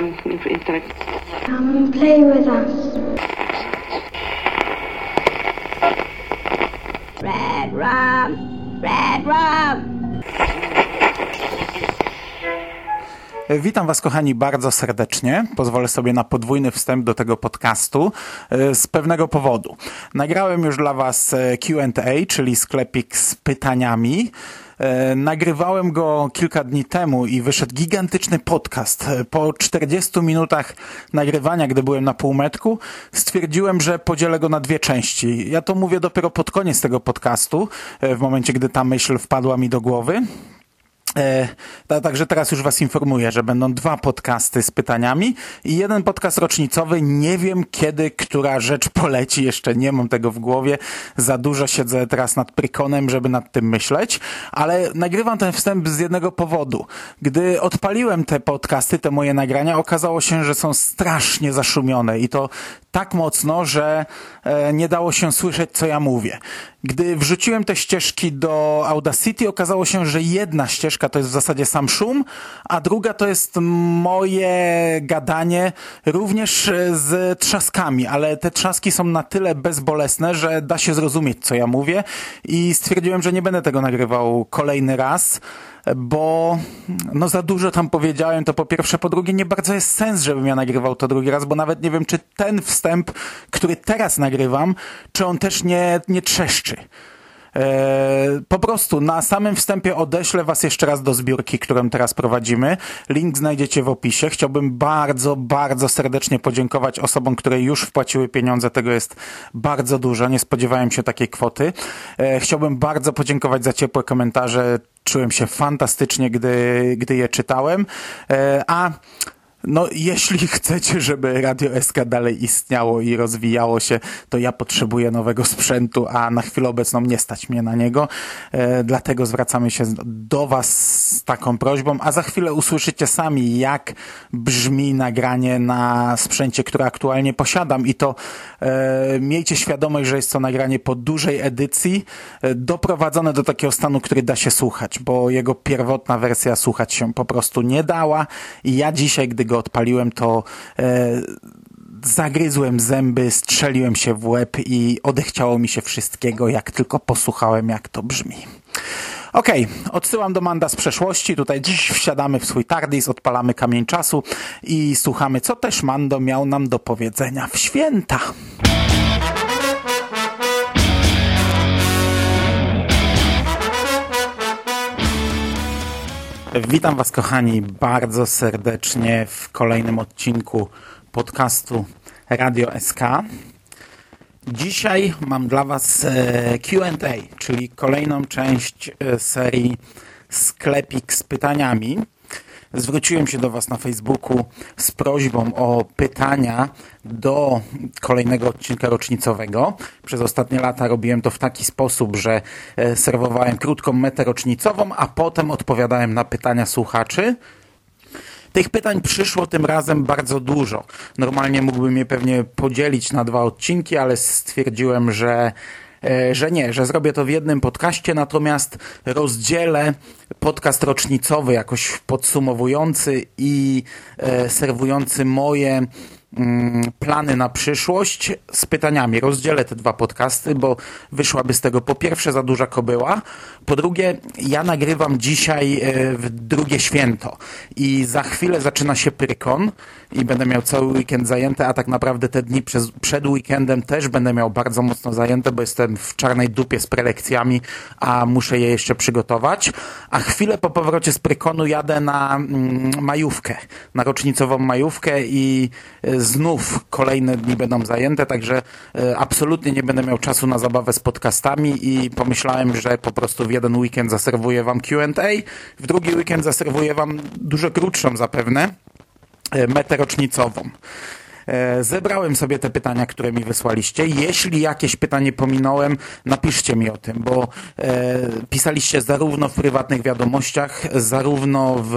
um, intelect. Come and play with us. Red rum! Red rum! Witam Was, kochani, bardzo serdecznie. Pozwolę sobie na podwójny wstęp do tego podcastu e, z pewnego powodu. Nagrałem już dla Was e, QA, czyli sklepik z pytaniami. E, nagrywałem go kilka dni temu i wyszedł gigantyczny podcast. Po 40 minutach nagrywania, gdy byłem na półmetku, stwierdziłem, że podzielę go na dwie części. Ja to mówię dopiero pod koniec tego podcastu, w momencie, gdy ta myśl wpadła mi do głowy. E, także teraz już Was informuję, że będą dwa podcasty z pytaniami i jeden podcast rocznicowy. Nie wiem kiedy, która rzecz poleci, jeszcze nie mam tego w głowie. Za dużo siedzę teraz nad Prykonem, żeby nad tym myśleć, ale nagrywam ten wstęp z jednego powodu. Gdy odpaliłem te podcasty, te moje nagrania, okazało się, że są strasznie zaszumione i to tak mocno, że e, nie dało się słyszeć, co ja mówię. Gdy wrzuciłem te ścieżki do Audacity, okazało się, że jedna ścieżka to jest w zasadzie sam szum, a druga to jest moje gadanie również e, z trzaskami, ale te trzaski są na tyle bezbolesne, że da się zrozumieć, co ja mówię i stwierdziłem, że nie będę tego nagrywał kolejny raz bo no za dużo tam powiedziałem, to po pierwsze, po drugie nie bardzo jest sens, żebym ja nagrywał to drugi raz, bo nawet nie wiem, czy ten wstęp, który teraz nagrywam, czy on też nie, nie trzeszczy. E, po prostu na samym wstępie odeślę Was jeszcze raz do zbiórki, którą teraz prowadzimy. Link znajdziecie w opisie. Chciałbym bardzo, bardzo serdecznie podziękować osobom, które już wpłaciły pieniądze. Tego jest bardzo dużo. Nie spodziewałem się takiej kwoty. E, chciałbym bardzo podziękować za ciepłe komentarze. Czułem się fantastycznie, gdy, gdy je czytałem. E, a no, jeśli chcecie, żeby Radio SK dalej istniało i rozwijało się, to ja potrzebuję nowego sprzętu, a na chwilę obecną nie stać mnie na niego. E, dlatego zwracamy się do Was z taką prośbą, a za chwilę usłyszycie sami, jak brzmi nagranie na sprzęcie, które aktualnie posiadam. I to e, miejcie świadomość, że jest to nagranie po dużej edycji, e, doprowadzone do takiego stanu, który da się słuchać, bo jego pierwotna wersja słuchać się po prostu nie dała. I ja dzisiaj, gdy go odpaliłem, to e, zagryzłem zęby, strzeliłem się w łeb i odechciało mi się wszystkiego, jak tylko posłuchałem, jak to brzmi. Okej, okay, odsyłam do Manda z przeszłości. Tutaj dziś wsiadamy w swój TARDIS, odpalamy kamień czasu i słuchamy, co też Mando miał nam do powiedzenia w święta. Witam Was, kochani, bardzo serdecznie w kolejnym odcinku podcastu Radio SK. Dzisiaj mam dla Was e, QA, czyli kolejną część e, serii Sklepik z pytaniami. Zwróciłem się do Was na Facebooku z prośbą o pytania do kolejnego odcinka rocznicowego. Przez ostatnie lata robiłem to w taki sposób, że e, serwowałem krótką metę rocznicową, a potem odpowiadałem na pytania słuchaczy. Tych pytań przyszło tym razem bardzo dużo. Normalnie mógłbym je pewnie podzielić na dwa odcinki, ale stwierdziłem, że że nie, że zrobię to w jednym podcaście, natomiast rozdzielę podcast rocznicowy jakoś podsumowujący i e, serwujący moje plany na przyszłość z pytaniami. Rozdzielę te dwa podcasty, bo wyszłaby z tego po pierwsze za duża kobyła, po drugie ja nagrywam dzisiaj e, w drugie święto i za chwilę zaczyna się Pyrkon i będę miał cały weekend zajęty, a tak naprawdę te dni przez, przed weekendem też będę miał bardzo mocno zajęte, bo jestem w czarnej dupie z prelekcjami, a muszę je jeszcze przygotować. A chwilę po powrocie z Prykonu jadę na mm, majówkę, na rocznicową majówkę i e, znów kolejne dni będą zajęte, także e, absolutnie nie będę miał czasu na zabawę z podcastami i pomyślałem, że po prostu w jeden weekend zaserwuję Wam Q&A, w drugi weekend zaserwuję Wam dużo krótszą zapewne, e, metę rocznicową. E, zebrałem sobie te pytania, które mi wysłaliście. Jeśli jakieś pytanie pominąłem, napiszcie mi o tym, bo e, pisaliście zarówno w prywatnych wiadomościach, zarówno w,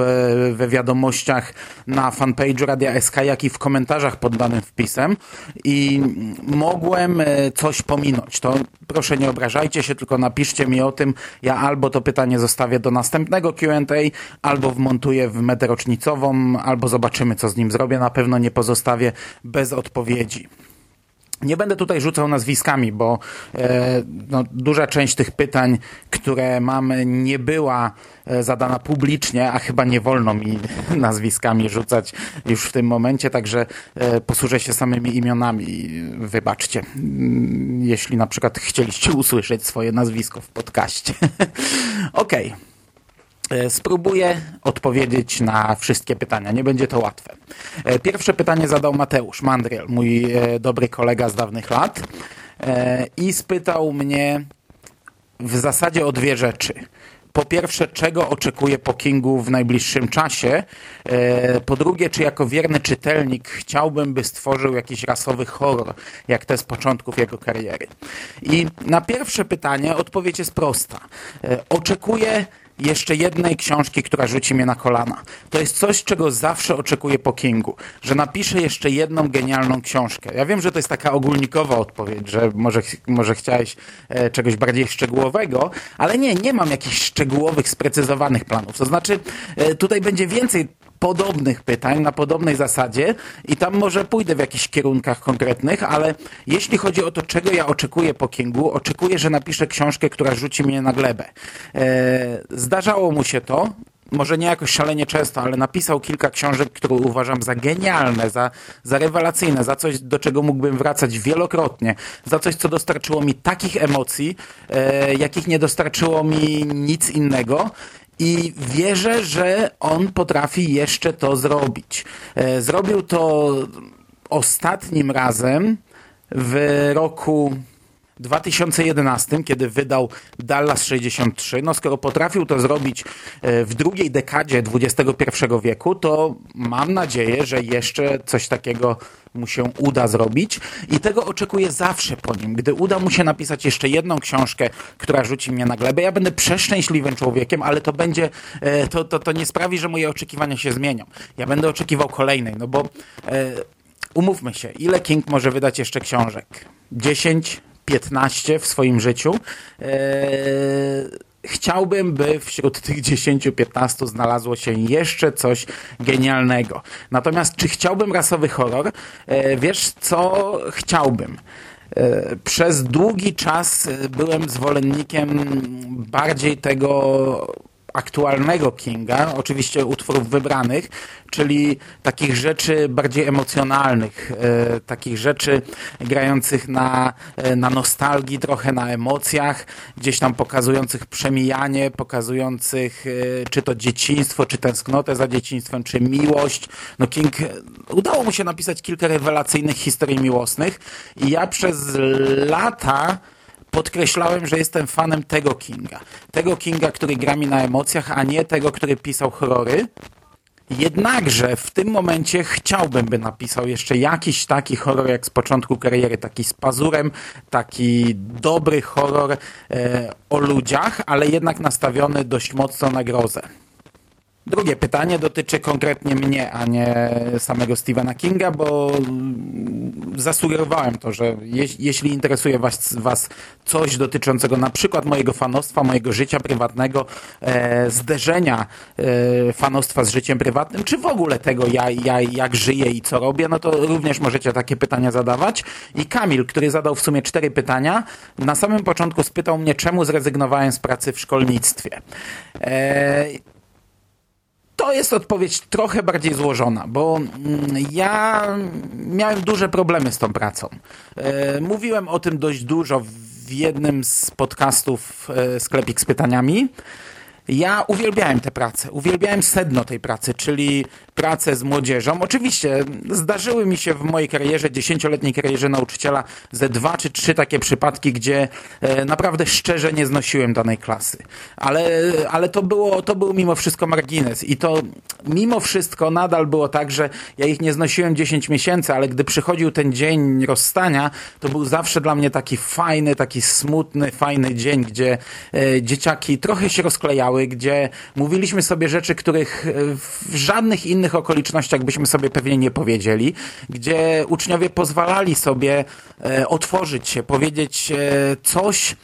we wiadomościach na fanpage'u Radia SK, jak i w komentarzach pod danym wpisem i mogłem e, coś pominąć. To proszę nie obrażajcie się, tylko napiszcie mi o tym. Ja albo to pytanie zostawię do następnego Q&A, albo wmontuję w metę rocznicową, albo zobaczymy, co z nim zrobię. Na pewno nie pozostawię bez odpowiedzi. Nie będę tutaj rzucał nazwiskami, bo e, no, duża część tych pytań, które mam, nie była e, zadana publicznie, a chyba nie wolno mi nazwiskami rzucać już w tym momencie, także e, posłużę się samymi imionami. Wybaczcie, mm, jeśli na przykład chcieliście usłyszeć swoje nazwisko w podcaście. Okej. Okay. E, spróbuję odpowiedzieć na wszystkie pytania. Nie będzie to łatwe. E, pierwsze pytanie zadał Mateusz Mandriel, mój e, dobry kolega z dawnych lat i spytał mnie w zasadzie o dwie rzeczy. Po pierwsze, czego oczekuję po Kingu w najbliższym czasie? Po drugie, czy jako wierny czytelnik chciałbym, by stworzył jakiś rasowy horror, jak te z początków jego kariery? I na pierwsze pytanie odpowiedź jest prosta. Oczekuję jeszcze jednej książki, która rzuci mnie na kolana. To jest coś, czego zawsze oczekuję po Kingu, że napiszę jeszcze jedną genialną książkę. Ja wiem, że to jest taka ogólnikowa odpowiedź, że może, może chciałeś e, czegoś bardziej szczegółowego, ale nie, nie mam jakichś szczegółowych, sprecyzowanych planów. To znaczy, e, tutaj będzie więcej podobnych pytań, na podobnej zasadzie i tam może pójdę w jakichś kierunkach konkretnych, ale jeśli chodzi o to, czego ja oczekuję po Kingu, oczekuję, że napiszę książkę, która rzuci mnie na glebę. E, zdarzało mu się to, może nie jakoś szalenie często, ale napisał kilka książek, które uważam za genialne, za, za rewelacyjne, za coś, do czego mógłbym wracać wielokrotnie, za coś, co dostarczyło mi takich emocji, e, jakich nie dostarczyło mi nic innego i wierzę, że on potrafi jeszcze to zrobić. E, zrobił to ostatnim razem w roku 2011, kiedy wydał Dallas 63, no skoro potrafił to zrobić e, w drugiej dekadzie XXI wieku, to mam nadzieję, że jeszcze coś takiego mu się uda zrobić i tego oczekuję zawsze po nim. Gdy uda mu się napisać jeszcze jedną książkę, która rzuci mnie na glebę, ja będę przeszczęśliwym człowiekiem, ale to będzie, e, to, to, to nie sprawi, że moje oczekiwania się zmienią. Ja będę oczekiwał kolejnej, no bo e, umówmy się, ile King może wydać jeszcze książek? 10, 15 w swoim życiu. E, chciałbym, by wśród tych 10-15 znalazło się jeszcze coś genialnego. Natomiast czy chciałbym rasowy horror? E, wiesz co chciałbym? E, przez długi czas byłem zwolennikiem bardziej tego aktualnego Kinga, oczywiście utworów wybranych, czyli takich rzeczy bardziej emocjonalnych, e, takich rzeczy grających na, e, na nostalgii, trochę na emocjach, gdzieś tam pokazujących przemijanie, pokazujących e, czy to dzieciństwo, czy tęsknotę za dzieciństwem, czy miłość. No King, udało mu się napisać kilka rewelacyjnych historii miłosnych i ja przez lata podkreślałem, że jestem fanem tego Kinga. Tego Kinga, który gra mi na emocjach, a nie tego, który pisał horrory. Jednakże w tym momencie chciałbym, by napisał jeszcze jakiś taki horror jak z początku kariery, taki z pazurem, taki dobry horror e, o ludziach, ale jednak nastawiony dość mocno na grozę. Drugie pytanie dotyczy konkretnie mnie, a nie samego Stephena Kinga, bo zasugerowałem to, że je, jeśli interesuje was, was coś dotyczącego na przykład mojego fanostwa, mojego życia prywatnego, e, zderzenia e, fanostwa z życiem prywatnym, czy w ogóle tego, ja, ja, jak żyję i co robię, no to również możecie takie pytania zadawać. I Kamil, który zadał w sumie cztery pytania, na samym początku spytał mnie, czemu zrezygnowałem z pracy w szkolnictwie. E, to jest odpowiedź trochę bardziej złożona, bo mm, ja miałem duże problemy z tą pracą. E, mówiłem o tym dość dużo w jednym z podcastów e, Sklepik z pytaniami. Ja uwielbiałem tę pracę, uwielbiałem sedno tej pracy, czyli pracę z młodzieżą. Oczywiście zdarzyły mi się w mojej karierze, dziesięcioletniej karierze nauczyciela, ze dwa czy trzy takie przypadki, gdzie e, naprawdę szczerze nie znosiłem danej klasy. Ale, ale to, było, to był mimo wszystko margines i to mimo wszystko nadal było tak, że ja ich nie znosiłem 10 miesięcy, ale gdy przychodził ten dzień rozstania, to był zawsze dla mnie taki fajny, taki smutny, fajny dzień, gdzie e, dzieciaki trochę się rozklejały, gdzie mówiliśmy sobie rzeczy, których e, w żadnych innych okolicznościach byśmy sobie pewnie nie powiedzieli, gdzie uczniowie pozwalali sobie e, otworzyć się, powiedzieć e, coś,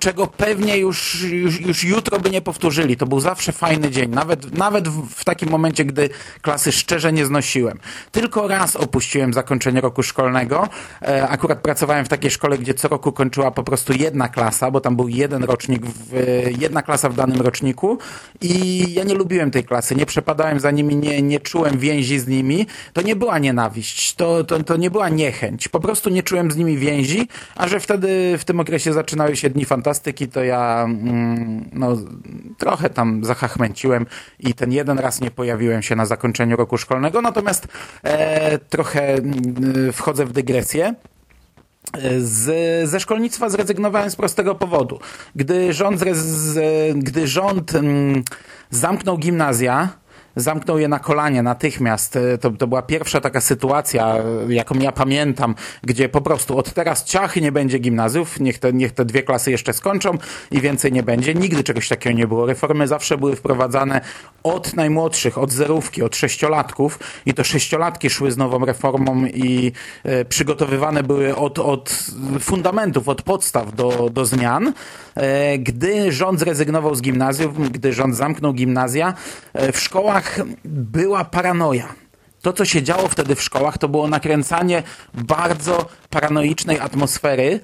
czego pewnie już, już, już jutro by nie powtórzyli. To był zawsze fajny dzień, nawet, nawet w, takim momencie, gdy klasy szczerze nie znosiłem. Tylko raz opuściłem zakończenie roku szkolnego. E, akurat pracowałem w takiej szkole, gdzie co roku kończyła po prostu jedna klasa, bo tam był jeden rocznik, w, e, jedna klasa w danym roczniku i ja nie lubiłem tej klasy, nie przepadałem za nimi, nie, nie czułem więzi z nimi. To nie była nienawiść, to, to, to nie była niechęć. Po prostu nie czułem z nimi więzi, a że wtedy w tym okresie zaczynały się dni fantastyczne, fantastyki, to ja mm, no, trochę tam zachachmęciłem i ten jeden raz nie pojawiłem się na zakończeniu roku szkolnego, natomiast e, trochę mm, wchodzę w dygresję. Z, ze szkolnictwa zrezygnowałem z prostego powodu. Gdy rząd, gdy rząd mm, zamknął gimnazja, zamknął je na kolanie natychmiast. E, to, to była pierwsza taka sytuacja, e, jaką ja pamiętam, gdzie po prostu od teraz ciachy nie będzie gimnazjów, niech te, niech te dwie klasy jeszcze skończą i więcej nie będzie. Nigdy czegoś takiego nie było. Reformy zawsze były wprowadzane od najmłodszych, od zerówki, od sześciolatków i to sześciolatki szły z nową reformą i e, przygotowywane były od, od fundamentów, od podstaw do, do zmian. E, gdy rząd zrezygnował z gimnazjów, gdy rząd zamknął gimnazja, e, w szkołach była paranoja. To, co się działo wtedy w szkołach, to było nakręcanie bardzo paranoicznej atmosfery,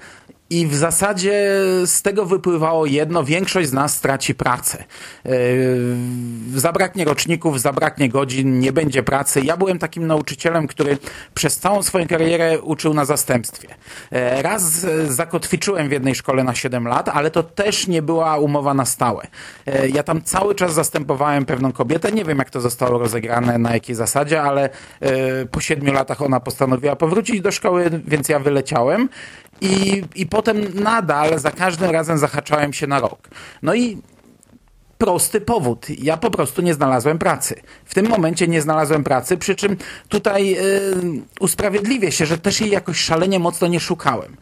i w zasadzie z tego wypływało jedno, większość z nas straci pracę. Yy, zabraknie roczników, zabraknie godzin, nie będzie pracy. Ja byłem takim nauczycielem, który przez całą swoją karierę uczył na zastępstwie. Yy, raz zakotwiczyłem w jednej szkole na 7 lat, ale to też nie była umowa na stałe. Yy, ja tam cały czas zastępowałem pewną kobietę, nie wiem jak to zostało rozegrane, na jakiej zasadzie, ale po 7 latach ona postanowiła powrócić do szkoły, więc ja wyleciałem i, i potem nadal za każdym razem zahaczałem się na rok. No i prosty powód. Ja po prostu nie znalazłem pracy. W tym momencie nie znalazłem pracy, przy czym tutaj yy, usprawiedliwię się, że też jej jakoś szalenie mocno nie szukałem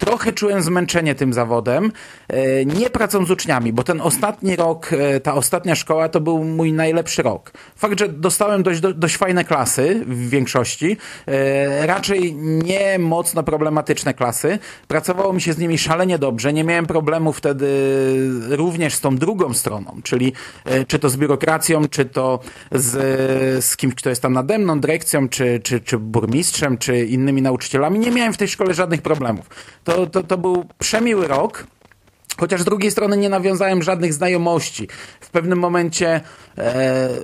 trochę czułem zmęczenie tym zawodem, e, nie pracą z uczniami, bo ten ostatni rok, e, ta ostatnia szkoła to był mój najlepszy rok. Fakt, że dostałem dość, dość fajne klasy w większości, e, raczej nie mocno problematyczne klasy. Pracowało mi się z nimi szalenie dobrze, nie miałem problemu wtedy również z tą drugą stroną, czyli czy to z biurokracją, czy to z, z kimś, kto jest tam nade mną, dyrekcją, czy, czy, czy burmistrzem, czy innymi nauczycielami. Nie miałem w tej szkole żadnych problemów to, to, to był przemiły rok. Chociaż z drugiej strony nie nawiązałem żadnych znajomości. W pewnym momencie e,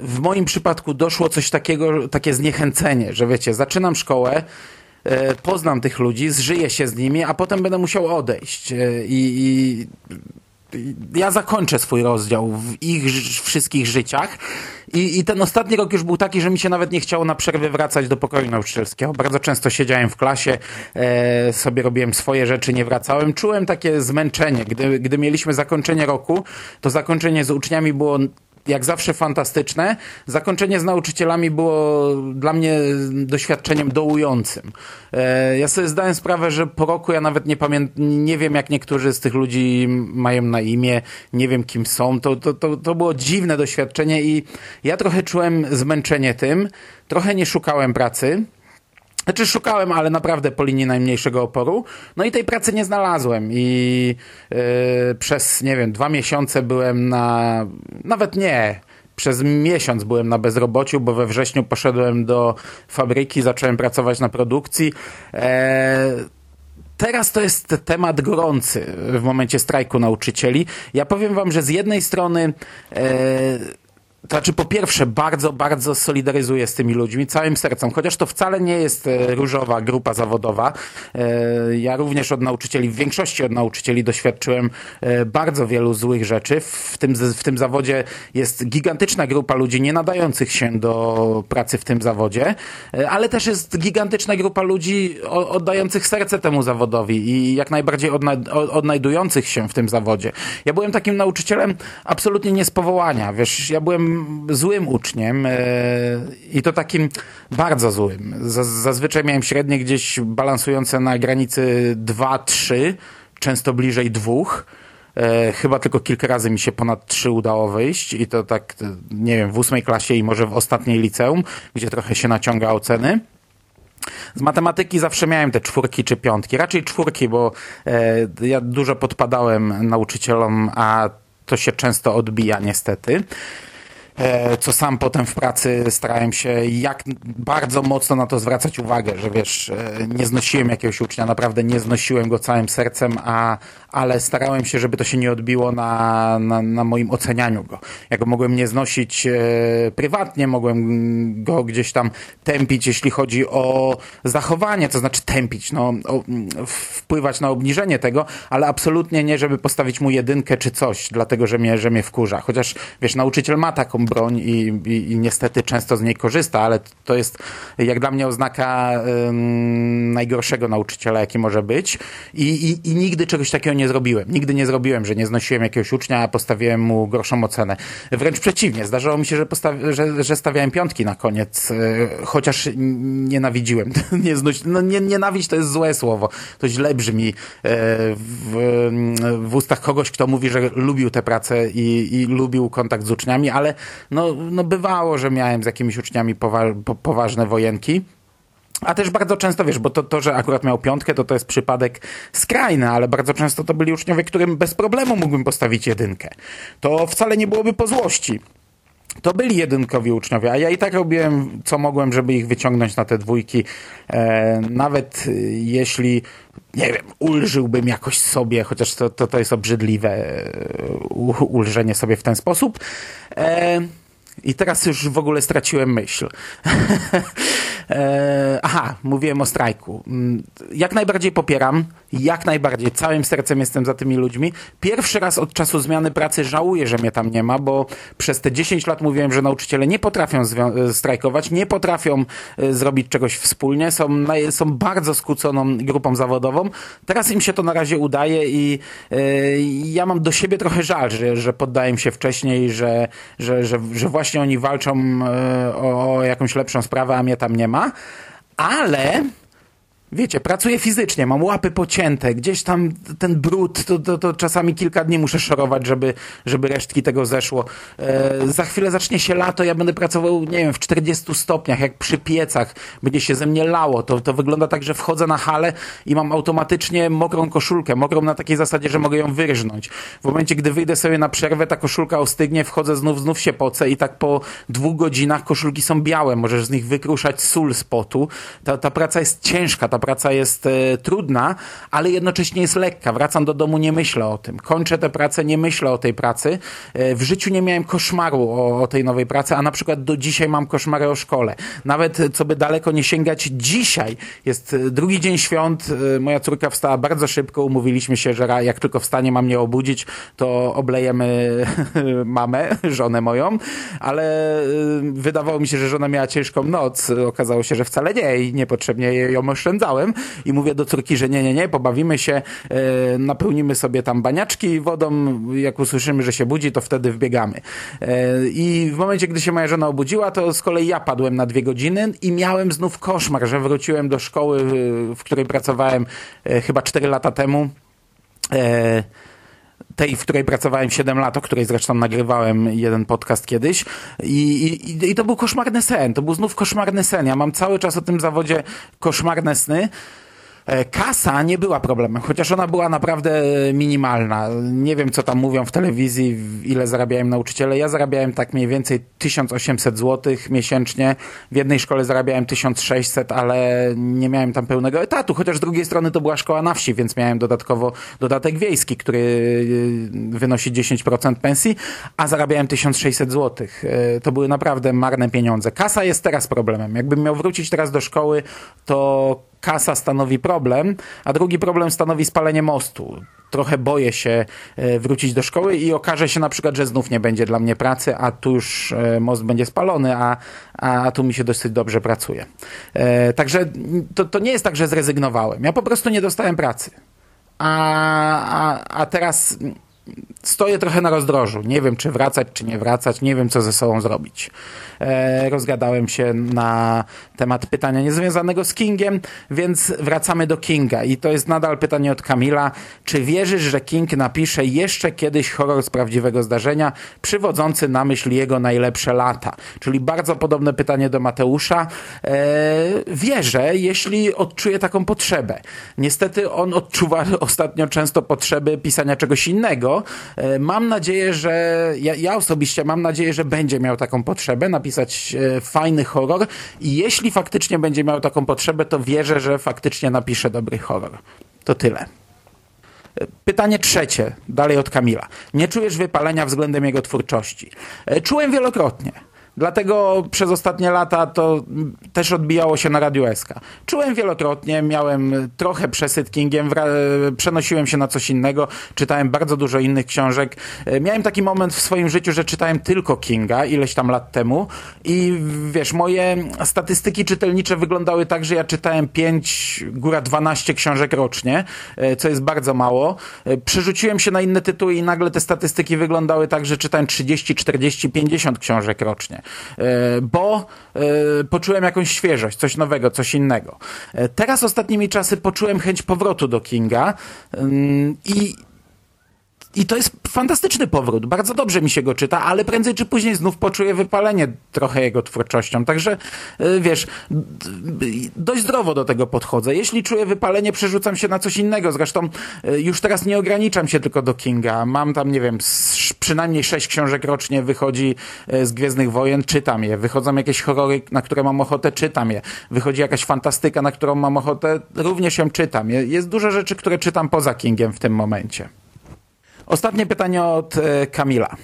w moim przypadku doszło coś takiego, takie zniechęcenie, że wiecie, zaczynam szkołę, e, poznam tych ludzi, zżyję się z nimi, a potem będę musiał odejść. E, i, i ja zakończę swój rozdział w ich wszystkich życiach I, i ten ostatni rok już był taki, że mi się nawet nie chciało na przerwę wracać do pokoju nauczycielskiego. Bardzo często siedziałem w klasie, e, sobie robiłem swoje rzeczy, nie wracałem. Czułem takie zmęczenie. Gdy, gdy mieliśmy zakończenie roku, to zakończenie z uczniami było jak zawsze fantastyczne. Zakończenie z nauczycielami było dla mnie doświadczeniem dołującym. E, ja sobie zdałem sprawę, że po roku ja nawet nie pamiętam, nie wiem jak niektórzy z tych ludzi mają na imię, nie wiem kim są. To, to, to, to było dziwne doświadczenie i ja trochę czułem zmęczenie tym, trochę nie szukałem pracy. Znaczy szukałem, ale naprawdę po linii najmniejszego oporu. No i tej pracy nie znalazłem i yy, przez, nie wiem, dwa miesiące byłem na... Nawet nie, przez miesiąc byłem na bezrobociu, bo we wrześniu poszedłem do fabryki, zacząłem pracować na produkcji. E, teraz to jest temat gorący w momencie strajku nauczycieli. Ja powiem wam, że z jednej strony e, to znaczy, po pierwsze, bardzo, bardzo solidaryzuję z tymi ludźmi całym sercem, chociaż to wcale nie jest e, różowa grupa zawodowa. E, ja również od nauczycieli, w większości od nauczycieli doświadczyłem e, bardzo wielu złych rzeczy. W tym, w tym zawodzie jest gigantyczna grupa ludzi nie nadających się do pracy w tym zawodzie, ale też jest gigantyczna grupa ludzi oddających serce temu zawodowi i jak najbardziej odnajdujących się w tym zawodzie. Ja byłem takim nauczycielem absolutnie nie z powołania, wiesz, ja byłem złym uczniem e, i to takim bardzo złym. Zazwyczaj miałem średnie gdzieś balansujące na granicy 2-3, często bliżej dwóch. E, chyba tylko kilka razy mi się ponad trzy udało wyjść i to tak, nie wiem, w ósmej klasie i może w ostatniej liceum, gdzie trochę się naciąga oceny. Z matematyki zawsze miałem te czwórki czy piątki. Raczej czwórki, bo e, ja dużo podpadałem nauczycielom, a to się często odbija niestety. E, co sam potem w pracy starałem się jak bardzo mocno na to zwracać uwagę, że wiesz, e, nie znosiłem jakiegoś ucznia, naprawdę nie znosiłem go całym sercem, a, ale starałem się, żeby to się nie odbiło na, na, na moim ocenianiu go. Ja go mogłem nie znosić e, prywatnie, mogłem go gdzieś tam tępić, jeśli chodzi o zachowanie, to znaczy tępić, no, wpływać na obniżenie tego, ale absolutnie nie, żeby postawić mu jedynkę czy coś, dlatego, że mnie, że mnie wkurza. Chociaż, wiesz, nauczyciel ma taką broń i, i, i, niestety często z niej korzysta, ale to jest jak dla mnie oznaka najgorszego nauczyciela, jaki może być. I, i, I nigdy czegoś takiego nie zrobiłem. Nigdy nie zrobiłem, że nie znosiłem jakiegoś ucznia, a postawiłem mu gorszą ocenę. Wręcz przeciwnie, zdarzało mi się, że, postawi, że, że stawiałem piątki na koniec, yy, chociaż nienawidziłem. nie znoś, no, nie, nienawiść to jest złe słowo. To źle brzmi yy, w, w ustach kogoś, kto mówi, że lubił tę pracę i, i lubił kontakt z uczniami, ale no, no bywało, że miałem z jakimiś uczniami powa po, poważne wojenki. A też bardzo często, wiesz, bo to, to, że akurat miał piątkę, to to jest przypadek skrajny, ale bardzo często to byli uczniowie, którym bez problemu mógłbym postawić jedynkę. To wcale nie byłoby po złości. To byli jedynkowi uczniowie, a ja i tak robiłem, co mogłem, żeby ich wyciągnąć na te dwójki. E, nawet jeśli, nie wiem, ulżyłbym jakoś sobie, chociaż to, to, to jest obrzydliwe, e, ulżenie sobie w ten sposób. E, I teraz już w ogóle straciłem myśl. E, aha, mówiłem o strajku. Mm, jak najbardziej popieram, jak najbardziej, całym sercem jestem za tymi ludźmi. Pierwszy raz od czasu zmiany pracy żałuję, że mnie tam nie ma, bo przez te 10 lat mówiłem, że nauczyciele nie potrafią e, strajkować, nie potrafią e, zrobić czegoś wspólnie, są, są bardzo skłóconą grupą zawodową. Teraz im się to na razie udaje i ja mam do siebie trochę żal, że, że poddaję się wcześniej, że, że, że, że właśnie oni walczą o, o jakąś lepszą sprawę, a mnie tam nie ma, ale wiecie, pracuję fizycznie, mam łapy pocięte, gdzieś tam ten brud, to, to, to czasami kilka dni muszę szorować, żeby, żeby resztki tego zeszło. E, za chwilę zacznie się lato, ja będę pracował, nie wiem, w 40 stopniach, jak przy piecach, będzie się ze mnie lało. To, to wygląda tak, że wchodzę na halę i mam automatycznie mokrą koszulkę, mokrą na takiej zasadzie, że mogę ją wyrżnąć. W momencie, gdy wyjdę sobie na przerwę, ta koszulka ostygnie, wchodzę znów, znów się pocę i tak po dwóch godzinach koszulki są białe, możesz z nich wykruszać sól z potu. Ta, ta praca jest ciężka, ta praca jest e, trudna, ale jednocześnie jest lekka. Wracam do domu, nie myślę o tym. Kończę tę pracę, nie myślę o tej pracy. E, w życiu nie miałem koszmaru o, o tej nowej pracy, a na przykład do dzisiaj mam koszmary o szkole. Nawet, co by daleko nie sięgać, dzisiaj jest e, drugi dzień świąt. Moja córka wstała bardzo szybko. Umówiliśmy się, że jak tylko wstanie, ma mnie obudzić, to oblejemy mamę, żonę moją, ale wydawało mi się, że żona miała ciężką noc. Okazało się, że wcale nie i niepotrzebnie ją oszczędzałem i mówię do córki, że nie, nie, nie, pobawimy się, e, napełnimy sobie tam baniaczki wodą, jak usłyszymy, że się budzi, to wtedy wbiegamy. E, I w momencie, gdy się moja żona obudziła, to z kolei ja padłem na dwie godziny i miałem znów koszmar, że wróciłem do szkoły, w której pracowałem e, chyba cztery lata temu. Tej, w której pracowałem 7 lat, o której zresztą nagrywałem jeden podcast kiedyś. I, i, i to był koszmarny sen, to był znów koszmarny sen. Ja mam cały czas o tym zawodzie koszmarne sny, kasa nie była problemem, chociaż ona była naprawdę minimalna. Nie wiem, co tam mówią w telewizji, ile zarabiałem nauczyciele. Ja zarabiałem tak mniej więcej 1800 zł miesięcznie. W jednej szkole zarabiałem 1600, ale nie miałem tam pełnego etatu, chociaż z drugiej strony to była szkoła na wsi, więc miałem dodatkowo dodatek wiejski, który e, wynosi 10% pensji, a zarabiałem 1600 zł. E, to były naprawdę marne pieniądze. Kasa jest teraz problemem. Jakbym miał wrócić teraz do szkoły, to kasa stanowi problem, a drugi problem stanowi spalenie mostu. Trochę boję się e, wrócić do szkoły i okaże się na przykład, że znów nie będzie dla mnie pracy, a tu już e, most będzie spalony, a, a tu mi się dosyć dobrze pracuje. E, także to, to nie jest tak, że zrezygnowałem. Ja po prostu nie dostałem pracy. A, a, a teraz stoję trochę na rozdrożu. Nie wiem, czy wracać, czy nie wracać. Nie wiem, co ze sobą zrobić. E, rozgadałem się na temat pytania niezwiązanego z Kingiem, więc wracamy do Kinga. I to jest nadal pytanie od Kamila. Czy wierzysz, że King napisze jeszcze kiedyś horror z prawdziwego zdarzenia, przywodzący na myśl jego najlepsze lata? Czyli bardzo podobne pytanie do Mateusza. E, wierzę, jeśli odczuje taką potrzebę. Niestety on odczuwa ostatnio często potrzeby pisania czegoś innego. E, mam nadzieję, że ja, ja osobiście mam nadzieję, że będzie miał taką potrzebę, napisać e, fajny horror i jeśli faktycznie będzie miał taką potrzebę, to wierzę, że faktycznie napisze dobry horror. To tyle. E, pytanie trzecie, dalej od Kamila. Nie czujesz wypalenia względem jego twórczości? Czułem wielokrotnie. Dlatego przez ostatnie lata to też odbijało się na Radiu SK. Czułem wielokrotnie, miałem trochę przesyt Kingiem, przenosiłem się na coś innego, czytałem bardzo dużo innych książek. E, miałem taki moment w swoim życiu, że czytałem tylko Kinga ileś tam lat temu i wiesz, moje statystyki czytelnicze wyglądały tak, że ja czytałem 5, góra 12 książek rocznie, e, co jest bardzo mało. E, przerzuciłem się na inne tytuły i nagle te statystyki wyglądały tak, że czytałem 30, 40, 50 książek rocznie. E, bo e, poczułem jakąś świeżość, coś nowego, coś innego. E, teraz ostatnimi czasy poczułem chęć powrotu do Kinga mm, i i to jest fantastyczny powrót. Bardzo dobrze mi się go czyta, ale prędzej czy później znów poczuję wypalenie trochę jego twórczością. Także y, wiesz, dość zdrowo do tego podchodzę. Jeśli czuję wypalenie, przerzucam się na coś innego. Zresztą y, już teraz nie ograniczam się tylko do Kinga. Mam tam, nie wiem, przynajmniej sześć książek rocznie wychodzi y, z Gwiezdnych Wojen, czytam je. Wychodzą jakieś horrory, na które mam ochotę, czytam je. Wychodzi jakaś fantastyka, na którą mam ochotę, również ją czytam. Jest dużo rzeczy, które czytam poza Kingiem w tym momencie. Ostatnie pytanie od e, Kamila.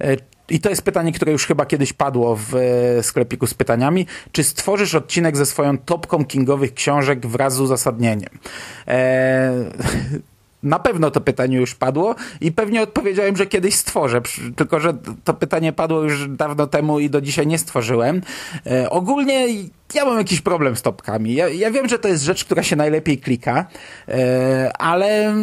E, I to jest pytanie, które już chyba kiedyś padło w e, sklepiku z pytaniami. Czy stworzysz odcinek ze swoją topką kingowych książek wraz z uzasadnieniem? Eee, na pewno to pytanie już padło i pewnie odpowiedziałem, że kiedyś stworzę, tylko że to pytanie padło już dawno temu i do dzisiaj nie stworzyłem. Ogólnie ja mam jakiś problem z topkami. Ja, ja, wiem, że to jest rzecz, która się najlepiej klika, ale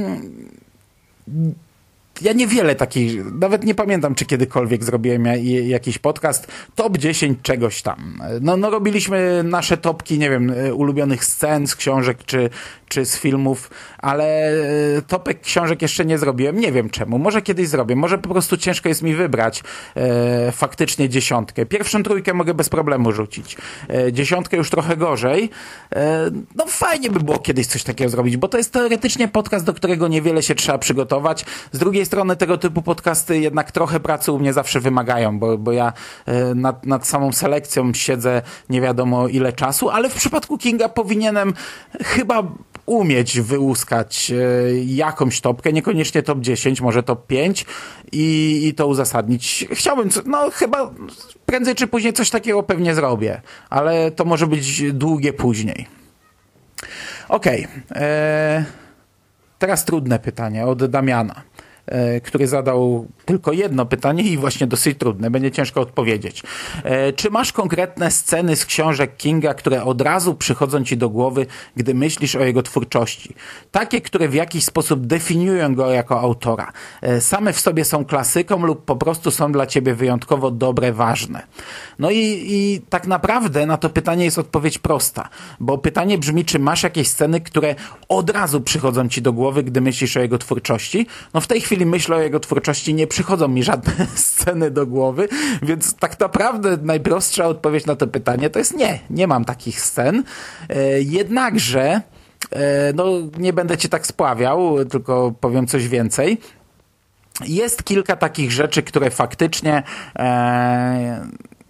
ja niewiele takich, nawet nie pamiętam, czy kiedykolwiek zrobiłem jakiś podcast, top 10 czegoś tam. No, no robiliśmy nasze topki, nie wiem, ulubionych scen z książek, czy, czy z filmów, ale e, topek książek jeszcze nie zrobiłem. Nie wiem czemu. Może kiedyś zrobię. Może po prostu ciężko jest mi wybrać e, faktycznie dziesiątkę. Pierwszą trójkę mogę bez problemu rzucić. E, dziesiątkę już trochę gorzej. E, no fajnie by było kiedyś coś takiego zrobić, bo to jest teoretycznie podcast, do którego niewiele się trzeba przygotować. Z drugiej strony tego typu podcasty jednak trochę pracy u mnie zawsze wymagają, bo, bo ja e, nad, nad samą selekcją siedzę nie wiadomo ile czasu, ale w przypadku Kinga powinienem chyba umieć wyłuskać e, jakąś topkę, niekoniecznie top 10, może top 5 i, i to uzasadnić. Chciałbym, no chyba prędzej czy później coś takiego pewnie zrobię, ale to może być długie później. Okej. Okay. E, teraz trudne pytanie od Damiana. E, który zadał tylko jedno pytanie i właśnie dosyć trudne, będzie ciężko odpowiedzieć. E, czy masz konkretne sceny z książek Kinga, które od razu przychodzą ci do głowy, gdy myślisz o jego twórczości? Takie, które w jakiś sposób definiują go jako autora. E, same w sobie są klasyką lub po prostu są dla ciebie wyjątkowo dobre, ważne. No i, i tak naprawdę na to pytanie jest odpowiedź prosta, bo pytanie brzmi, czy masz jakieś sceny, które od razu przychodzą ci do głowy, gdy myślisz o jego twórczości? No w tej chwili chwili myślę o jego twórczości, nie przychodzą mi żadne sceny do głowy, więc tak naprawdę najprostsza odpowiedź na to pytanie to jest nie, nie mam takich scen. E, jednakże no nie będę ci tak spławiał, tylko powiem coś więcej. Jest kilka takich rzeczy, które faktycznie e,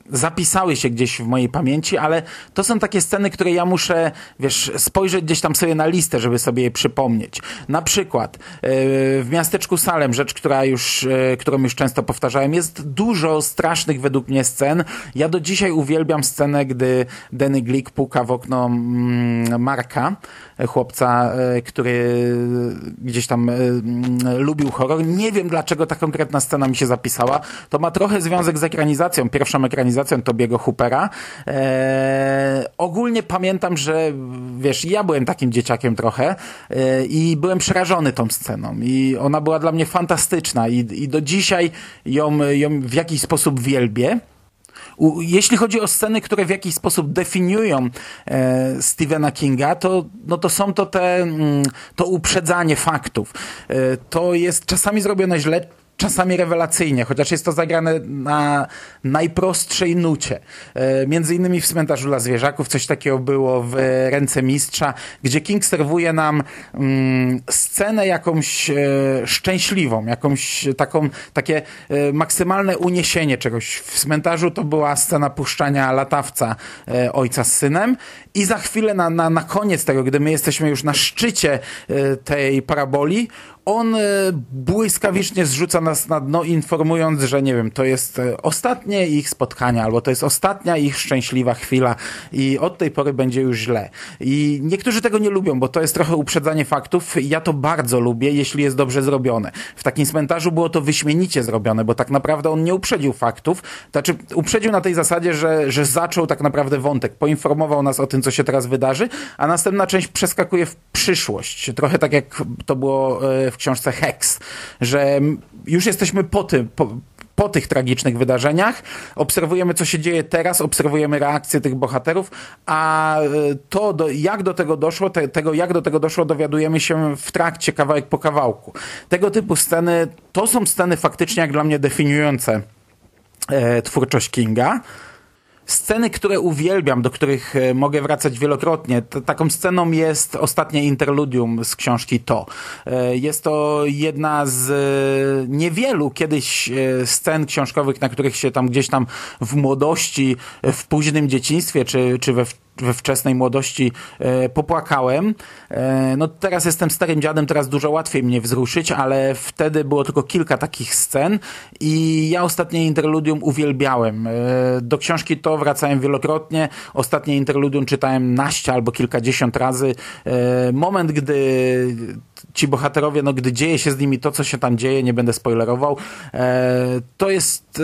zapisały się gdzieś w mojej pamięci, ale to są takie sceny, które ja muszę, wiesz, spojrzeć gdzieś tam sobie na listę, żeby sobie je przypomnieć. Na przykład e, w miasteczku Salem, rzecz, która już, e, którą już często powtarzałem, jest dużo strasznych według mnie scen. Ja do dzisiaj uwielbiam scenę, gdy Danny Glick puka w okno mm, Marka, chłopca, e, który gdzieś tam mm, lubił horror. Nie wiem, dlaczego ta konkretna scena mi się zapisała. To ma trochę związek z ekranizacją, pierwszą ekranizacją Tobiego Hoopera. E, ogólnie pamiętam, że wiesz, ja byłem takim dzieciakiem trochę e, i byłem przerażony tą sceną i ona była dla mnie fantastyczna i, i do dzisiaj ją, ją w jakiś sposób wielbię. Jeśli chodzi o sceny, które w jakiś sposób definiują e, Stephena Kinga, to, no to są to te, mm, to uprzedzanie faktów. E, to jest czasami zrobione źle, czasami rewelacyjnie, chociaż jest to zagrane na najprostszej nucie. E, między innymi w Cmentarzu dla Zwierzaków coś takiego było w Ręce Mistrza, gdzie King serwuje nam mm, scenę jakąś e, szczęśliwą, jakąś taką, takie e, maksymalne uniesienie czegoś. W Cmentarzu to była scena puszczania latawca ojca z synem i za chwilę na, na, na koniec tego, gdy my jesteśmy już na szczycie tej paraboli, on e, błyskawicznie zrzuca nas na dno, informując, że nie wiem, to jest e, ostatnie ich spotkanie, albo to jest ostatnia ich szczęśliwa chwila i od tej pory będzie już źle. I niektórzy tego nie lubią, bo to jest trochę uprzedzanie faktów. Ja to bardzo lubię, jeśli jest dobrze zrobione. W takim cmentarzu było to wyśmienicie zrobione, bo tak naprawdę on nie uprzedził faktów. Znaczy, uprzedził na tej zasadzie, że, że zaczął tak naprawdę wątek, poinformował nas o tym, co się teraz wydarzy, a następna część przeskakuje w przyszłość. Trochę tak jak to było e, w książce Hex, że już jesteśmy po tym, po, po tych tragicznych wydarzeniach, obserwujemy, co się dzieje teraz, obserwujemy reakcje tych bohaterów, a e, to, do, jak do tego doszło, te, tego, jak do tego doszło, dowiadujemy się w trakcie, kawałek po kawałku. Tego typu sceny, to są sceny faktycznie, jak dla mnie, definiujące e, twórczość Kinga sceny, które uwielbiam, do których e, mogę wracać wielokrotnie. Taką sceną jest ostatnie interludium z książki To. E, jest to jedna z e, niewielu kiedyś scen książkowych, na których się tam gdzieś tam w młodości, w późnym dzieciństwie, czy, czy we we wczesnej młodości e, popłakałem. E, no teraz jestem starym dziadem, teraz dużo łatwiej mnie wzruszyć, ale wtedy było tylko kilka takich scen i ja ostatnie interludium uwielbiałem. E, do książki to wracałem wielokrotnie. Ostatnie interludium czytałem naście albo kilkadziesiąt razy. Moment, gdy ci bohaterowie, no gdy dzieje się z nimi to, co się tam dzieje, nie będę spoilerował, e, to jest e,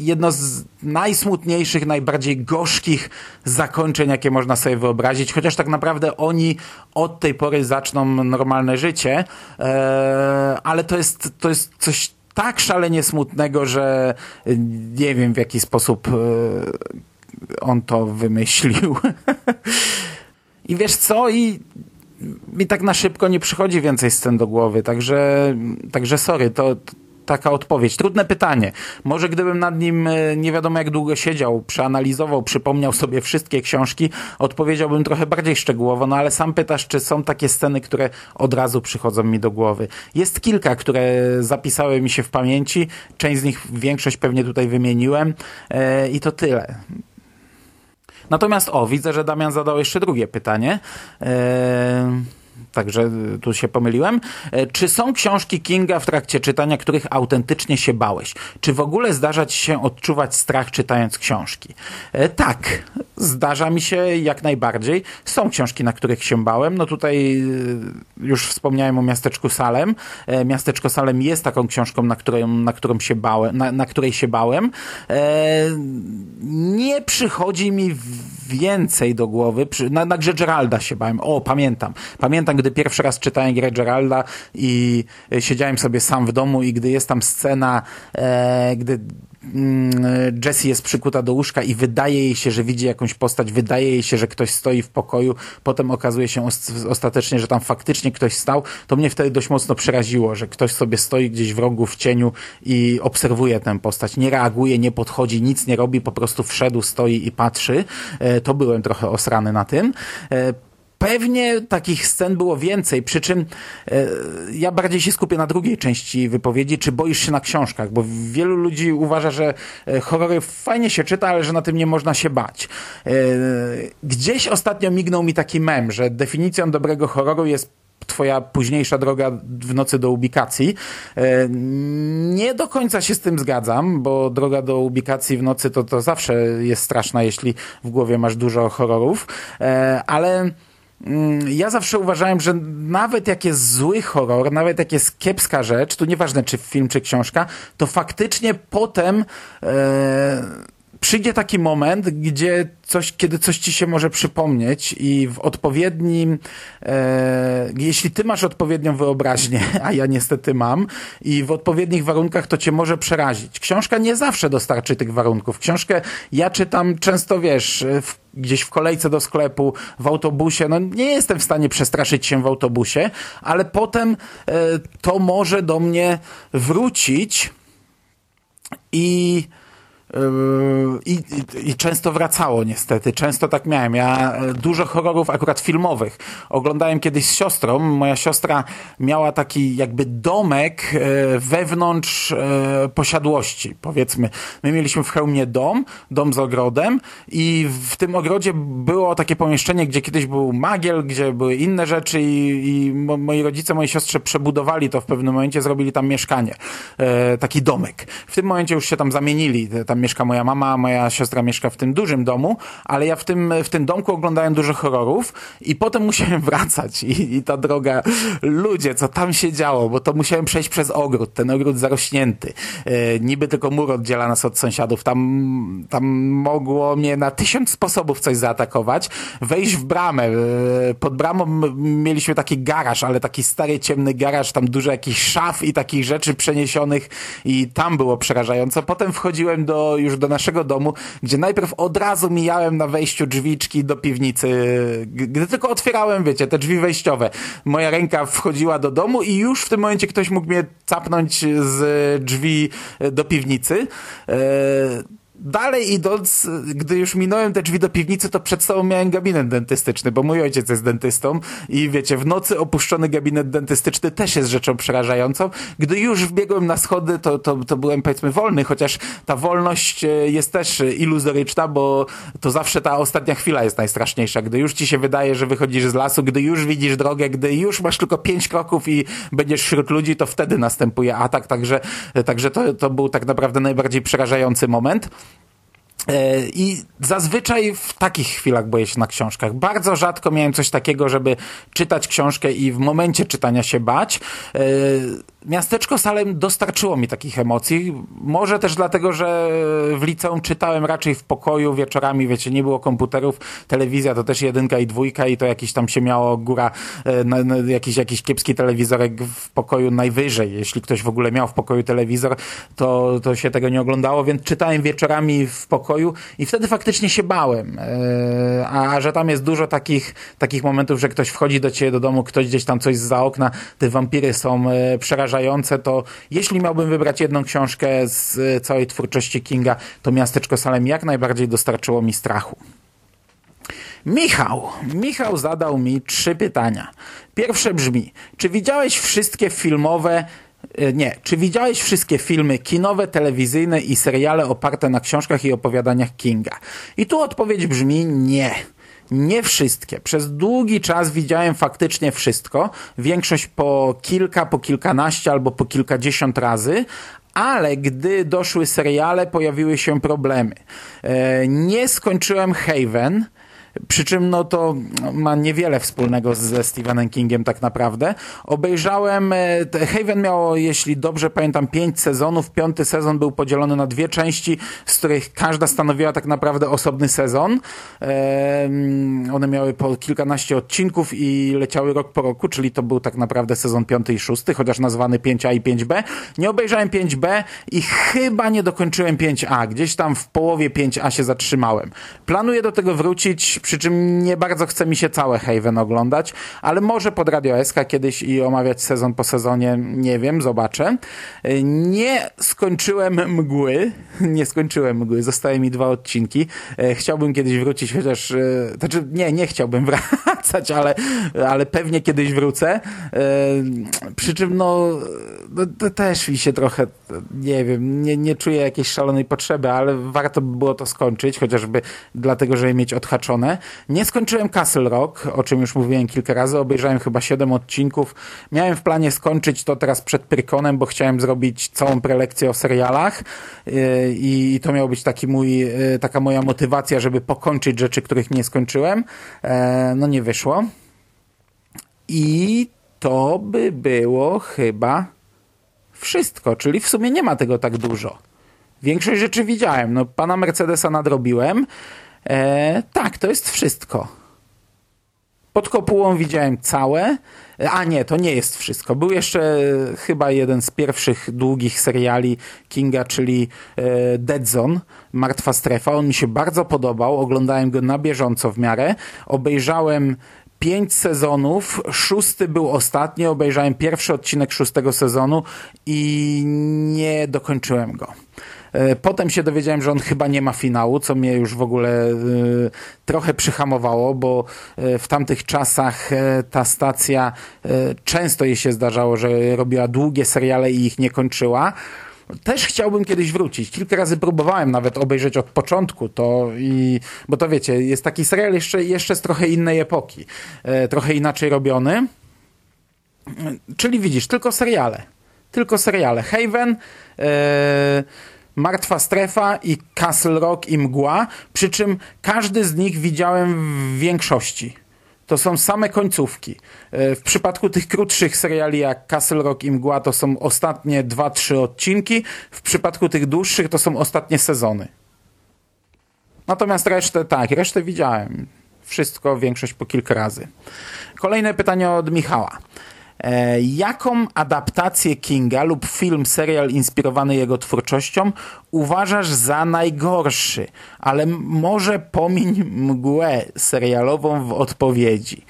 jedno z najsmutniejszych, najbardziej gorzkich zakończeń, jakie można sobie wyobrazić, chociaż tak naprawdę oni od tej pory zaczną normalne życie, e, ale to jest, to jest coś tak szalenie smutnego, że nie wiem w jaki sposób on to wymyślił. I wiesz co? I mi tak na szybko nie przychodzi więcej scen do głowy, także, także sorry, to, taka odpowiedź. Trudne pytanie. Może gdybym nad nim e, nie wiadomo jak długo siedział, przeanalizował, przypomniał sobie wszystkie książki, odpowiedziałbym trochę bardziej szczegółowo, no ale sam pytasz, czy są takie sceny, które od razu przychodzą mi do głowy. Jest kilka, które zapisały mi się w pamięci, część z nich, większość pewnie tutaj wymieniłem e, i to tyle. Natomiast o, widzę, że Damian zadał jeszcze drugie pytanie. Eee Także tu się pomyliłem. E, czy są książki Kinga w trakcie czytania, których autentycznie się bałeś? Czy w ogóle zdarza ci się odczuwać strach czytając książki? E, tak, zdarza mi się jak najbardziej. Są książki, na których się bałem. No tutaj e, już wspomniałem o miasteczku Salem. Miasteczko Salem jest taką książką, na, którą, na, którą się bałem, na, na której się bałem. Nie przychodzi mi więcej do głowy. Na, na grze Geralda się bałem. O, pamiętam. Pamiętam, gdy pierwszy raz czytałem grę Geralda i e, siedziałem sobie sam w domu i gdy jest tam scena, e, gdy mm, Jessie jest przykuta do łóżka i wydaje jej się, że widzi jakąś postać, wydaje jej się, że ktoś stoi w pokoju, potem okazuje się ostatecznie, że tam faktycznie ktoś stał, to mnie wtedy dość mocno przeraziło, że ktoś sobie stoi gdzieś w rogu, w cieniu i obserwuje tę postać, nie reaguje, nie podchodzi, nic nie robi, po prostu wszedł, stoi i patrzy. E, to byłem trochę osrany na tym. Pewnie takich scen było więcej, przy czym e, ja bardziej się skupię na drugiej części wypowiedzi, czy boisz się na książkach, bo wielu ludzi uważa, że e, horrory fajnie się czyta, ale że na tym nie można się bać. E, gdzieś ostatnio mignął mi taki mem, że definicją dobrego horroru jest twoja późniejsza droga w nocy do ubikacji. E, nie do końca się z tym zgadzam, bo droga do ubikacji w nocy to, to zawsze jest straszna, jeśli w głowie masz dużo horrorów, e, ale ja zawsze uważałem, że nawet jak jest zły horror, nawet jak jest kiepska rzecz, to nieważne czy film, czy książka, to faktycznie potem e, przyjdzie taki moment, gdzie coś, kiedy coś ci się może przypomnieć i w odpowiednim, e, jeśli ty masz odpowiednią wyobraźnię, a ja niestety mam, i w odpowiednich warunkach to cię może przerazić. Książka nie zawsze dostarczy tych warunków. Książkę ja czytam często, wiesz, w, gdzieś w kolejce do sklepu, w autobusie, no nie jestem w stanie przestraszyć się w autobusie, ale potem e, to może do mnie wrócić i I, i, I, często wracało niestety, często tak miałem. Ja e, dużo horrorów akurat filmowych oglądałem kiedyś z siostrą. Moja siostra miała taki jakby domek e, wewnątrz e, posiadłości, powiedzmy. My mieliśmy w Chełmie dom, dom z ogrodem i w tym ogrodzie było takie pomieszczenie, gdzie kiedyś był magiel, gdzie były inne rzeczy i, i moi rodzice, moi siostrze przebudowali to w pewnym momencie, zrobili tam mieszkanie, taki domek. W tym momencie już się tam zamienili, tam tam mieszka moja mama, moja siostra mieszka w tym dużym domu, ale ja w tym, w tym domku oglądałem dużo horrorów i potem musiałem wracać i, i ta droga, ludzie, co tam się działo, bo to musiałem przejść przez ogród, ten ogród zarośnięty. E, niby tylko mur oddziela nas od sąsiadów, tam, tam mogło mnie na tysiąc sposobów coś zaatakować, wejść w bramę, e, pod bramą mieliśmy taki garaż, ale taki stary, ciemny garaż, tam dużo jakichś szaf i takich rzeczy przeniesionych i tam było przerażająco. Potem wchodziłem do już do naszego domu, gdzie najpierw od razu mijałem na wejściu drzwiczki do piwnicy, gdy tylko otwierałem, wiecie, te drzwi wejściowe. Moja ręka wchodziła do domu i już w tym momencie ktoś mógł mnie capnąć z drzwi do piwnicy. E, Dalej idąc, gdy już minąłem te drzwi do piwnicy, to przed sobą miałem gabinet dentystyczny, bo mój ojciec jest dentystą i wiecie, w nocy opuszczony gabinet dentystyczny też jest rzeczą przerażającą. Gdy już wbiegłem na schody, to, to, to byłem powiedzmy wolny, chociaż ta wolność e, jest też iluzoryczna, bo to zawsze ta ostatnia chwila jest najstraszniejsza. Gdy już ci się wydaje, że wychodzisz z lasu, gdy już widzisz drogę, gdy już masz tylko pięć kroków i będziesz wśród ludzi, to wtedy następuje atak, także, także to, to był tak naprawdę najbardziej przerażający moment. E, I zazwyczaj w takich chwilach boję się na książkach. Bardzo rzadko miałem coś takiego, żeby czytać książkę i w momencie czytania się bać. Miasteczko Salem dostarczyło mi takich emocji. Może też dlatego, że w liceum czytałem raczej w pokoju wieczorami, wiecie, nie było komputerów, telewizja to też jedynka i dwójka i to jakiś tam się miało góra, e, na, na, jakiś, jakiś kiepski telewizorek w pokoju najwyżej. Jeśli ktoś w ogóle miał w pokoju telewizor, to, to się tego nie oglądało, więc czytałem wieczorami w pokoju i wtedy faktycznie się bałem. E, a, a że tam jest dużo takich, takich momentów, że ktoś wchodzi do ciebie do domu, ktoś gdzieś tam coś za okna, te wampiry są e, przerażające przerażające, to jeśli miałbym wybrać jedną książkę z e, całej twórczości Kinga, to Miasteczko Salem jak najbardziej dostarczyło mi strachu. Michał. Michał zadał mi trzy pytania. Pierwsze brzmi, czy widziałeś wszystkie filmowe e, nie. Czy widziałeś wszystkie filmy kinowe, telewizyjne i seriale oparte na książkach i opowiadaniach Kinga? I tu odpowiedź brzmi nie. Nie wszystkie. Przez długi czas widziałem faktycznie wszystko. Większość po kilka, po kilkanaście albo po kilkadziesiąt razy, ale gdy doszły seriale, pojawiły się problemy. E, nie skończyłem Haven przy czym no to ma niewiele wspólnego ze Stephenem Kingiem tak naprawdę. Obejrzałem, e, Haven miało, jeśli dobrze pamiętam, pięć sezonów. Piąty sezon był podzielony na dwie części, z których każda stanowiła tak naprawdę osobny sezon. One miały po kilkanaście odcinków i leciały rok po roku, czyli to był tak naprawdę sezon piąty i szósty, chociaż nazwany 5A i 5B. Nie obejrzałem 5B i chyba nie dokończyłem 5A. Gdzieś tam w połowie 5A się zatrzymałem. Planuję do tego wrócić Przy czym nie bardzo chce mi się całe Haven oglądać, ale może pod Radio SK kiedyś i omawiać sezon po sezonie, nie wiem, zobaczę. Nie skończyłem mgły, nie skończyłem mgły, zostały mi dwa odcinki. Chciałbym kiedyś wrócić, chociaż, znaczy nie, nie chciałbym wracać, ale, ale pewnie kiedyś wrócę. Przy czym no, no też mi się trochę, nie wiem, nie, nie czuję jakiejś szalonej potrzeby, ale warto by było to skończyć, chociażby dlatego, żeby mieć odhaczone. Nie skończyłem Castle Rock, o czym już mówiłem kilka razy, obejrzałem chyba 7 odcinków. Miałem w planie skończyć to teraz przed Prykonem, bo chciałem zrobić całą prelekcję o serialach yy, i to miał być taki mój, yy, taka moja motywacja, żeby pokończyć rzeczy, których nie skończyłem. Yy, no nie wyszło. I to by było chyba wszystko, czyli w sumie nie ma tego tak dużo. Większość rzeczy widziałem. No, pana Mercedesa nadrobiłem. E, tak, to jest wszystko. Pod kopułą widziałem całe. A nie, to nie jest wszystko. Był jeszcze chyba jeden z pierwszych długich seriali Kinga, czyli e, Dead Zone, Martwa Strefa. On mi się bardzo podobał. Oglądałem go na bieżąco w miarę. Obejrzałem pięć sezonów, szósty był ostatni, obejrzałem pierwszy odcinek szóstego sezonu i nie dokończyłem go. E, potem się dowiedziałem, że on chyba nie ma finału, co mnie już w ogóle y, trochę przyhamowało, bo y, w tamtych czasach ta stacja często jej się zdarzało, że robiła długie seriale i ich nie kończyła. Też chciałbym kiedyś wrócić. Kilka razy próbowałem nawet obejrzeć od początku to i, bo to wiecie, jest taki serial jeszcze, jeszcze z trochę innej epoki, trochę inaczej robiony. Czyli widzisz, tylko seriale. Tylko seriale. Haven, Martwa Strefa i Castle Rock i Mgła, przy czym każdy z nich widziałem w większości. To są same końcówki. E, w przypadku tych krótszych seriali jak Castle Rock i Mgła to są ostatnie 2-3 odcinki. W przypadku tych dłuższych to są ostatnie sezony. Natomiast resztę tak, resztę widziałem. Wszystko, większość po kilka razy. Kolejne pytanie od Michała. E, jaką adaptację Kinga lub film, serial inspirowany jego twórczością uważasz za najgorszy, ale może pomiń mgłę serialową w odpowiedzi?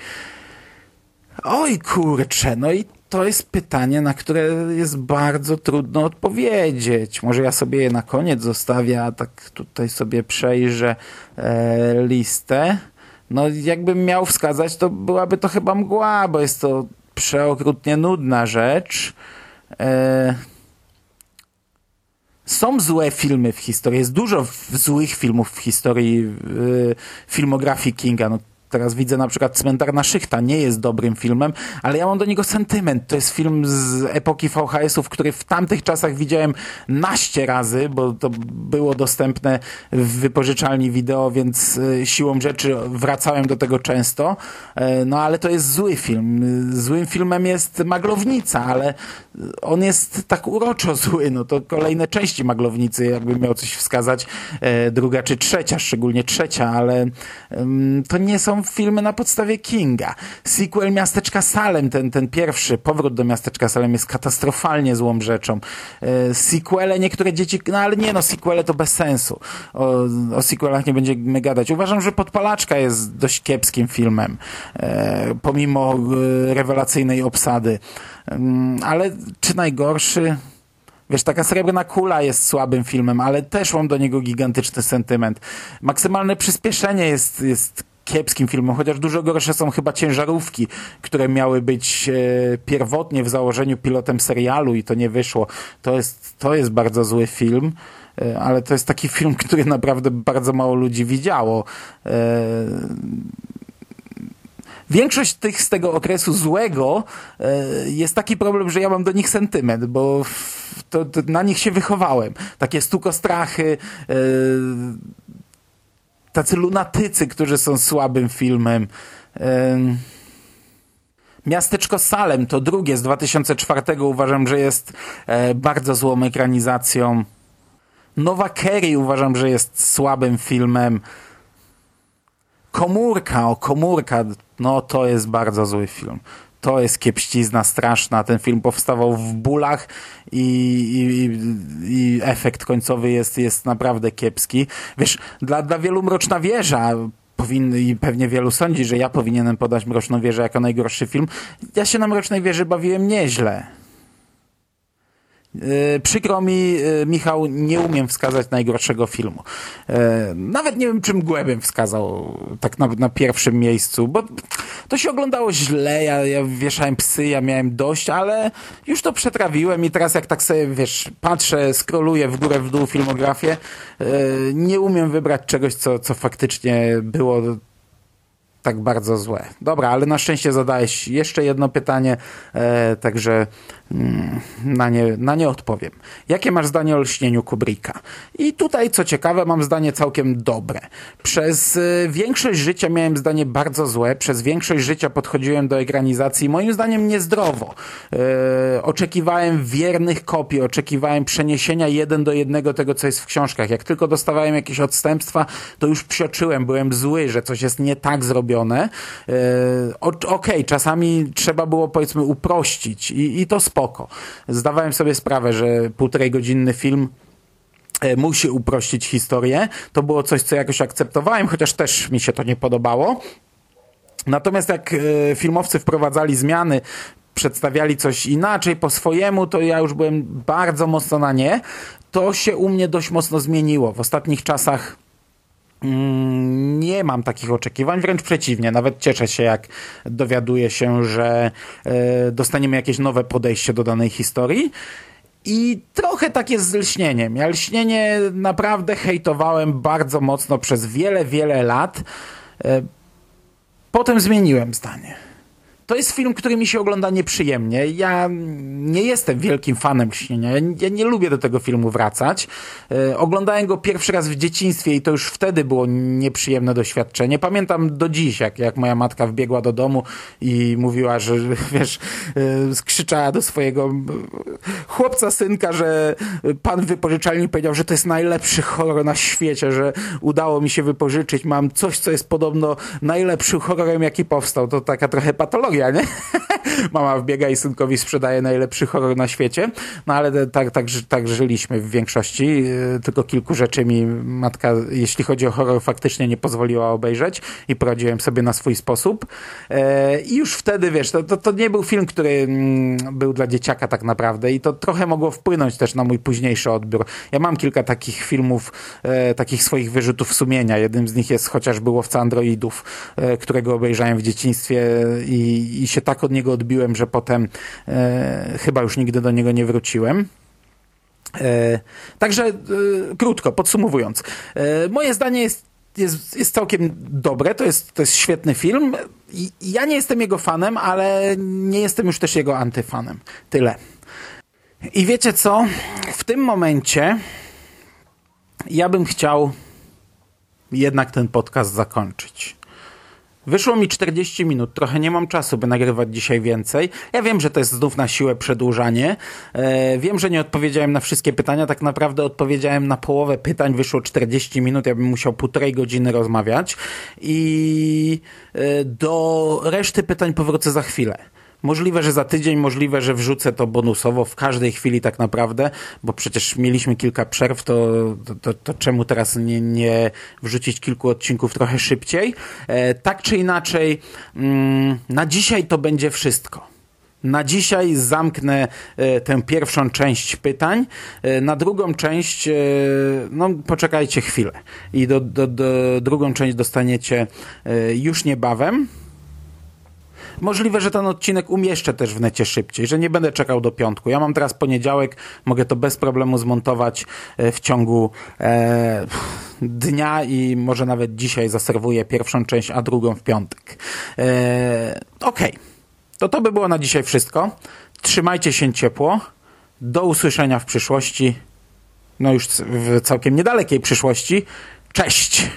Oj kurczę, no i to jest pytanie, na które jest bardzo trudno odpowiedzieć. Może ja sobie je na koniec zostawię, a tak tutaj sobie przejrzę e, listę. No jakbym miał wskazać, to byłaby to chyba mgła, bo jest to przeokrutnie nudna rzecz. E... Są złe filmy w historii, jest dużo złych filmów w historii filmografii Kinga. No, Teraz widzę na przykład Cmentarna Szychta, nie jest dobrym filmem, ale ja mam do niego sentyment. To jest film z epoki VHS-ów, który w tamtych czasach widziałem naście razy, bo to było dostępne w wypożyczalni wideo, więc e, siłą rzeczy wracałem do tego często. E, no ale to jest zły film. Złym filmem jest Maglownica, ale on jest tak uroczo zły. No to kolejne części Maglownicy, jakbym miał coś wskazać, e, druga czy trzecia, szczególnie trzecia, ale to nie są filmy na podstawie Kinga. Sequel Miasteczka Salem, ten, ten pierwszy, powrót do Miasteczka Salem jest katastrofalnie złą rzeczą. E, sequele niektóre dzieci, no ale nie no, sequele to bez sensu. O, o sequelach nie będziemy gadać. Uważam, że Podpalaczka jest dość kiepskim filmem, e, pomimo rewelacyjnej obsady. Ale czy najgorszy? Wiesz, taka srebrna kula jest słabym filmem, ale też mam do niego gigantyczny sentyment. Maksymalne przyspieszenie jest, jest kiepskim filmem, chociaż dużo gorsze są chyba ciężarówki, które miały być e, pierwotnie w założeniu pilotem serialu i to nie wyszło. To jest, to jest bardzo zły film e, ale to jest taki film, który naprawdę bardzo mało ludzi widziało. E, większość tych z tego okresu złego e, jest taki problem, że ja mam do nich sentyment, bo to, to na nich się wychowałem. Takie stukostrachy, e, tacy lunatycy, którzy są słabym filmem. Miasteczko Salem to drugie z 2004 uważam, że jest e, bardzo złą ekranizacją. Nowa Kerry uważam, że jest słabym filmem. Komórka, o komórka, no to jest bardzo zły film to jest kiepścizna straszna. Ten film powstawał w bólach i, i, i, efekt końcowy jest, jest naprawdę kiepski. Wiesz, dla, dla wielu Mroczna Wieża powinny i pewnie wielu sądzi, że ja powinienem podać Mroczną Wieżę jako najgorszy film. Ja się na Mrocznej Wieży bawiłem nieźle. Yy, przykro mi, yy, Michał, nie umiem wskazać najgorszego filmu. Yy, nawet nie wiem, czym Mgłę bym wskazał tak na, na, pierwszym miejscu, bo to się oglądało źle, ja, ja wieszałem psy, ja miałem dość, ale już to przetrawiłem i teraz jak tak sobie, wiesz, patrzę, skroluję w górę, w dół filmografię, nie umiem wybrać czegoś, co, co faktycznie było tak bardzo złe. Dobra, ale na szczęście zadałeś jeszcze jedno pytanie, e, także mm, na, nie, na nie odpowiem. Jakie masz zdanie o lśnieniu Kubricka? I tutaj, co ciekawe, mam zdanie całkiem dobre. Przez e, większość życia miałem zdanie bardzo złe, przez większość życia podchodziłem do ekranizacji moim zdaniem niezdrowo. E, oczekiwałem wiernych kopii, oczekiwałem przeniesienia jeden do jednego tego, co jest w książkach. Jak tylko dostawałem jakieś odstępstwa, to już psioczyłem, byłem zły, że coś jest nie tak zrobione zrobione. E, okej, okay, czasami trzeba było powiedzmy uprościć i, i to spoko. Zdawałem sobie sprawę, że półtorej godzinny film e, musi uprościć historię. To było coś, co jakoś akceptowałem, chociaż też mi się to nie podobało. Natomiast jak e, filmowcy wprowadzali zmiany, przedstawiali coś inaczej, po swojemu, to ja już byłem bardzo mocno na nie. To się u mnie dość mocno zmieniło. W ostatnich czasach nie mam takich oczekiwań, wręcz przeciwnie. Nawet cieszę się, jak dowiaduję się, że e, dostaniemy jakieś nowe podejście do danej historii. I trochę tak jest z lśnieniem. Ja lśnienie naprawdę hejtowałem bardzo mocno przez wiele, wiele lat. E, potem zmieniłem zdanie to jest film, który mi się ogląda nieprzyjemnie. Ja nie jestem wielkim fanem Śnienia. Ja, ja nie lubię do tego filmu wracać. E, oglądałem go pierwszy raz w dzieciństwie i to już wtedy było nieprzyjemne doświadczenie. Pamiętam do dziś, jak, jak moja matka wbiegła do domu i mówiła, że wiesz, e, skrzyczała do swojego chłopca, synka, że pan wypożyczalni powiedział, że to jest najlepszy horror na świecie, że udało mi się wypożyczyć. Mam coś, co jest podobno najlepszym horrorem, jaki powstał. To taka trochę patologia nie? Mama wbiega i synkowi sprzedaje najlepszy horror na świecie. No ale tak, tak, tak żyliśmy w większości. E, tylko kilku rzeczy mi matka, jeśli chodzi o horror, faktycznie nie pozwoliła obejrzeć i poradziłem sobie na swój sposób. E, I już wtedy, wiesz, to, to, to nie był film, który mm, był dla dzieciaka tak naprawdę i to trochę mogło wpłynąć też na mój późniejszy odbiór. Ja mam kilka takich filmów, e, takich swoich wyrzutów sumienia. Jednym z nich jest chociażby Łowca Androidów, którego obejrzałem w dzieciństwie i, i, się tak od niego odbiłem, że potem e, chyba już nigdy do niego nie wróciłem. E, także e, krótko, podsumowując. E, moje zdanie jest, jest, jest całkiem dobre, to jest, to jest świetny film. I, ja nie jestem jego fanem, ale nie jestem już też jego antyfanem. Tyle. I wiecie co? W tym momencie ja bym chciał jednak ten podcast zakończyć. Wyszło mi 40 minut, trochę nie mam czasu, by nagrywać dzisiaj więcej. Ja wiem, że to jest znów na siłę przedłużanie. E, wiem, że nie odpowiedziałem na wszystkie pytania, tak naprawdę odpowiedziałem na połowę pytań, wyszło 40 minut, ja bym musiał półtorej godziny rozmawiać i e, do reszty pytań powrócę za chwilę. Możliwe, że za tydzień, możliwe, że wrzucę to bonusowo w każdej chwili tak naprawdę, bo przecież mieliśmy kilka przerw, to, to, to, to czemu teraz nie, nie wrzucić kilku odcinków trochę szybciej? E, tak czy inaczej, mm, na dzisiaj to będzie wszystko. Na dzisiaj zamknę e, tę pierwszą część pytań. E, na drugą część, e, no poczekajcie chwilę. I do, do, do drugą część dostaniecie e, już niebawem. Możliwe, że ten odcinek umieszczę też w necie szybciej, że nie będę czekał do piątku. Ja mam teraz poniedziałek, mogę to bez problemu zmontować e, w ciągu e, dnia i może nawet dzisiaj zaserwuję pierwszą część, a drugą w piątek. E, Okej, okay. to to by było na dzisiaj wszystko. Trzymajcie się ciepło. Do usłyszenia w przyszłości. No już w całkiem niedalekiej przyszłości. Cześć!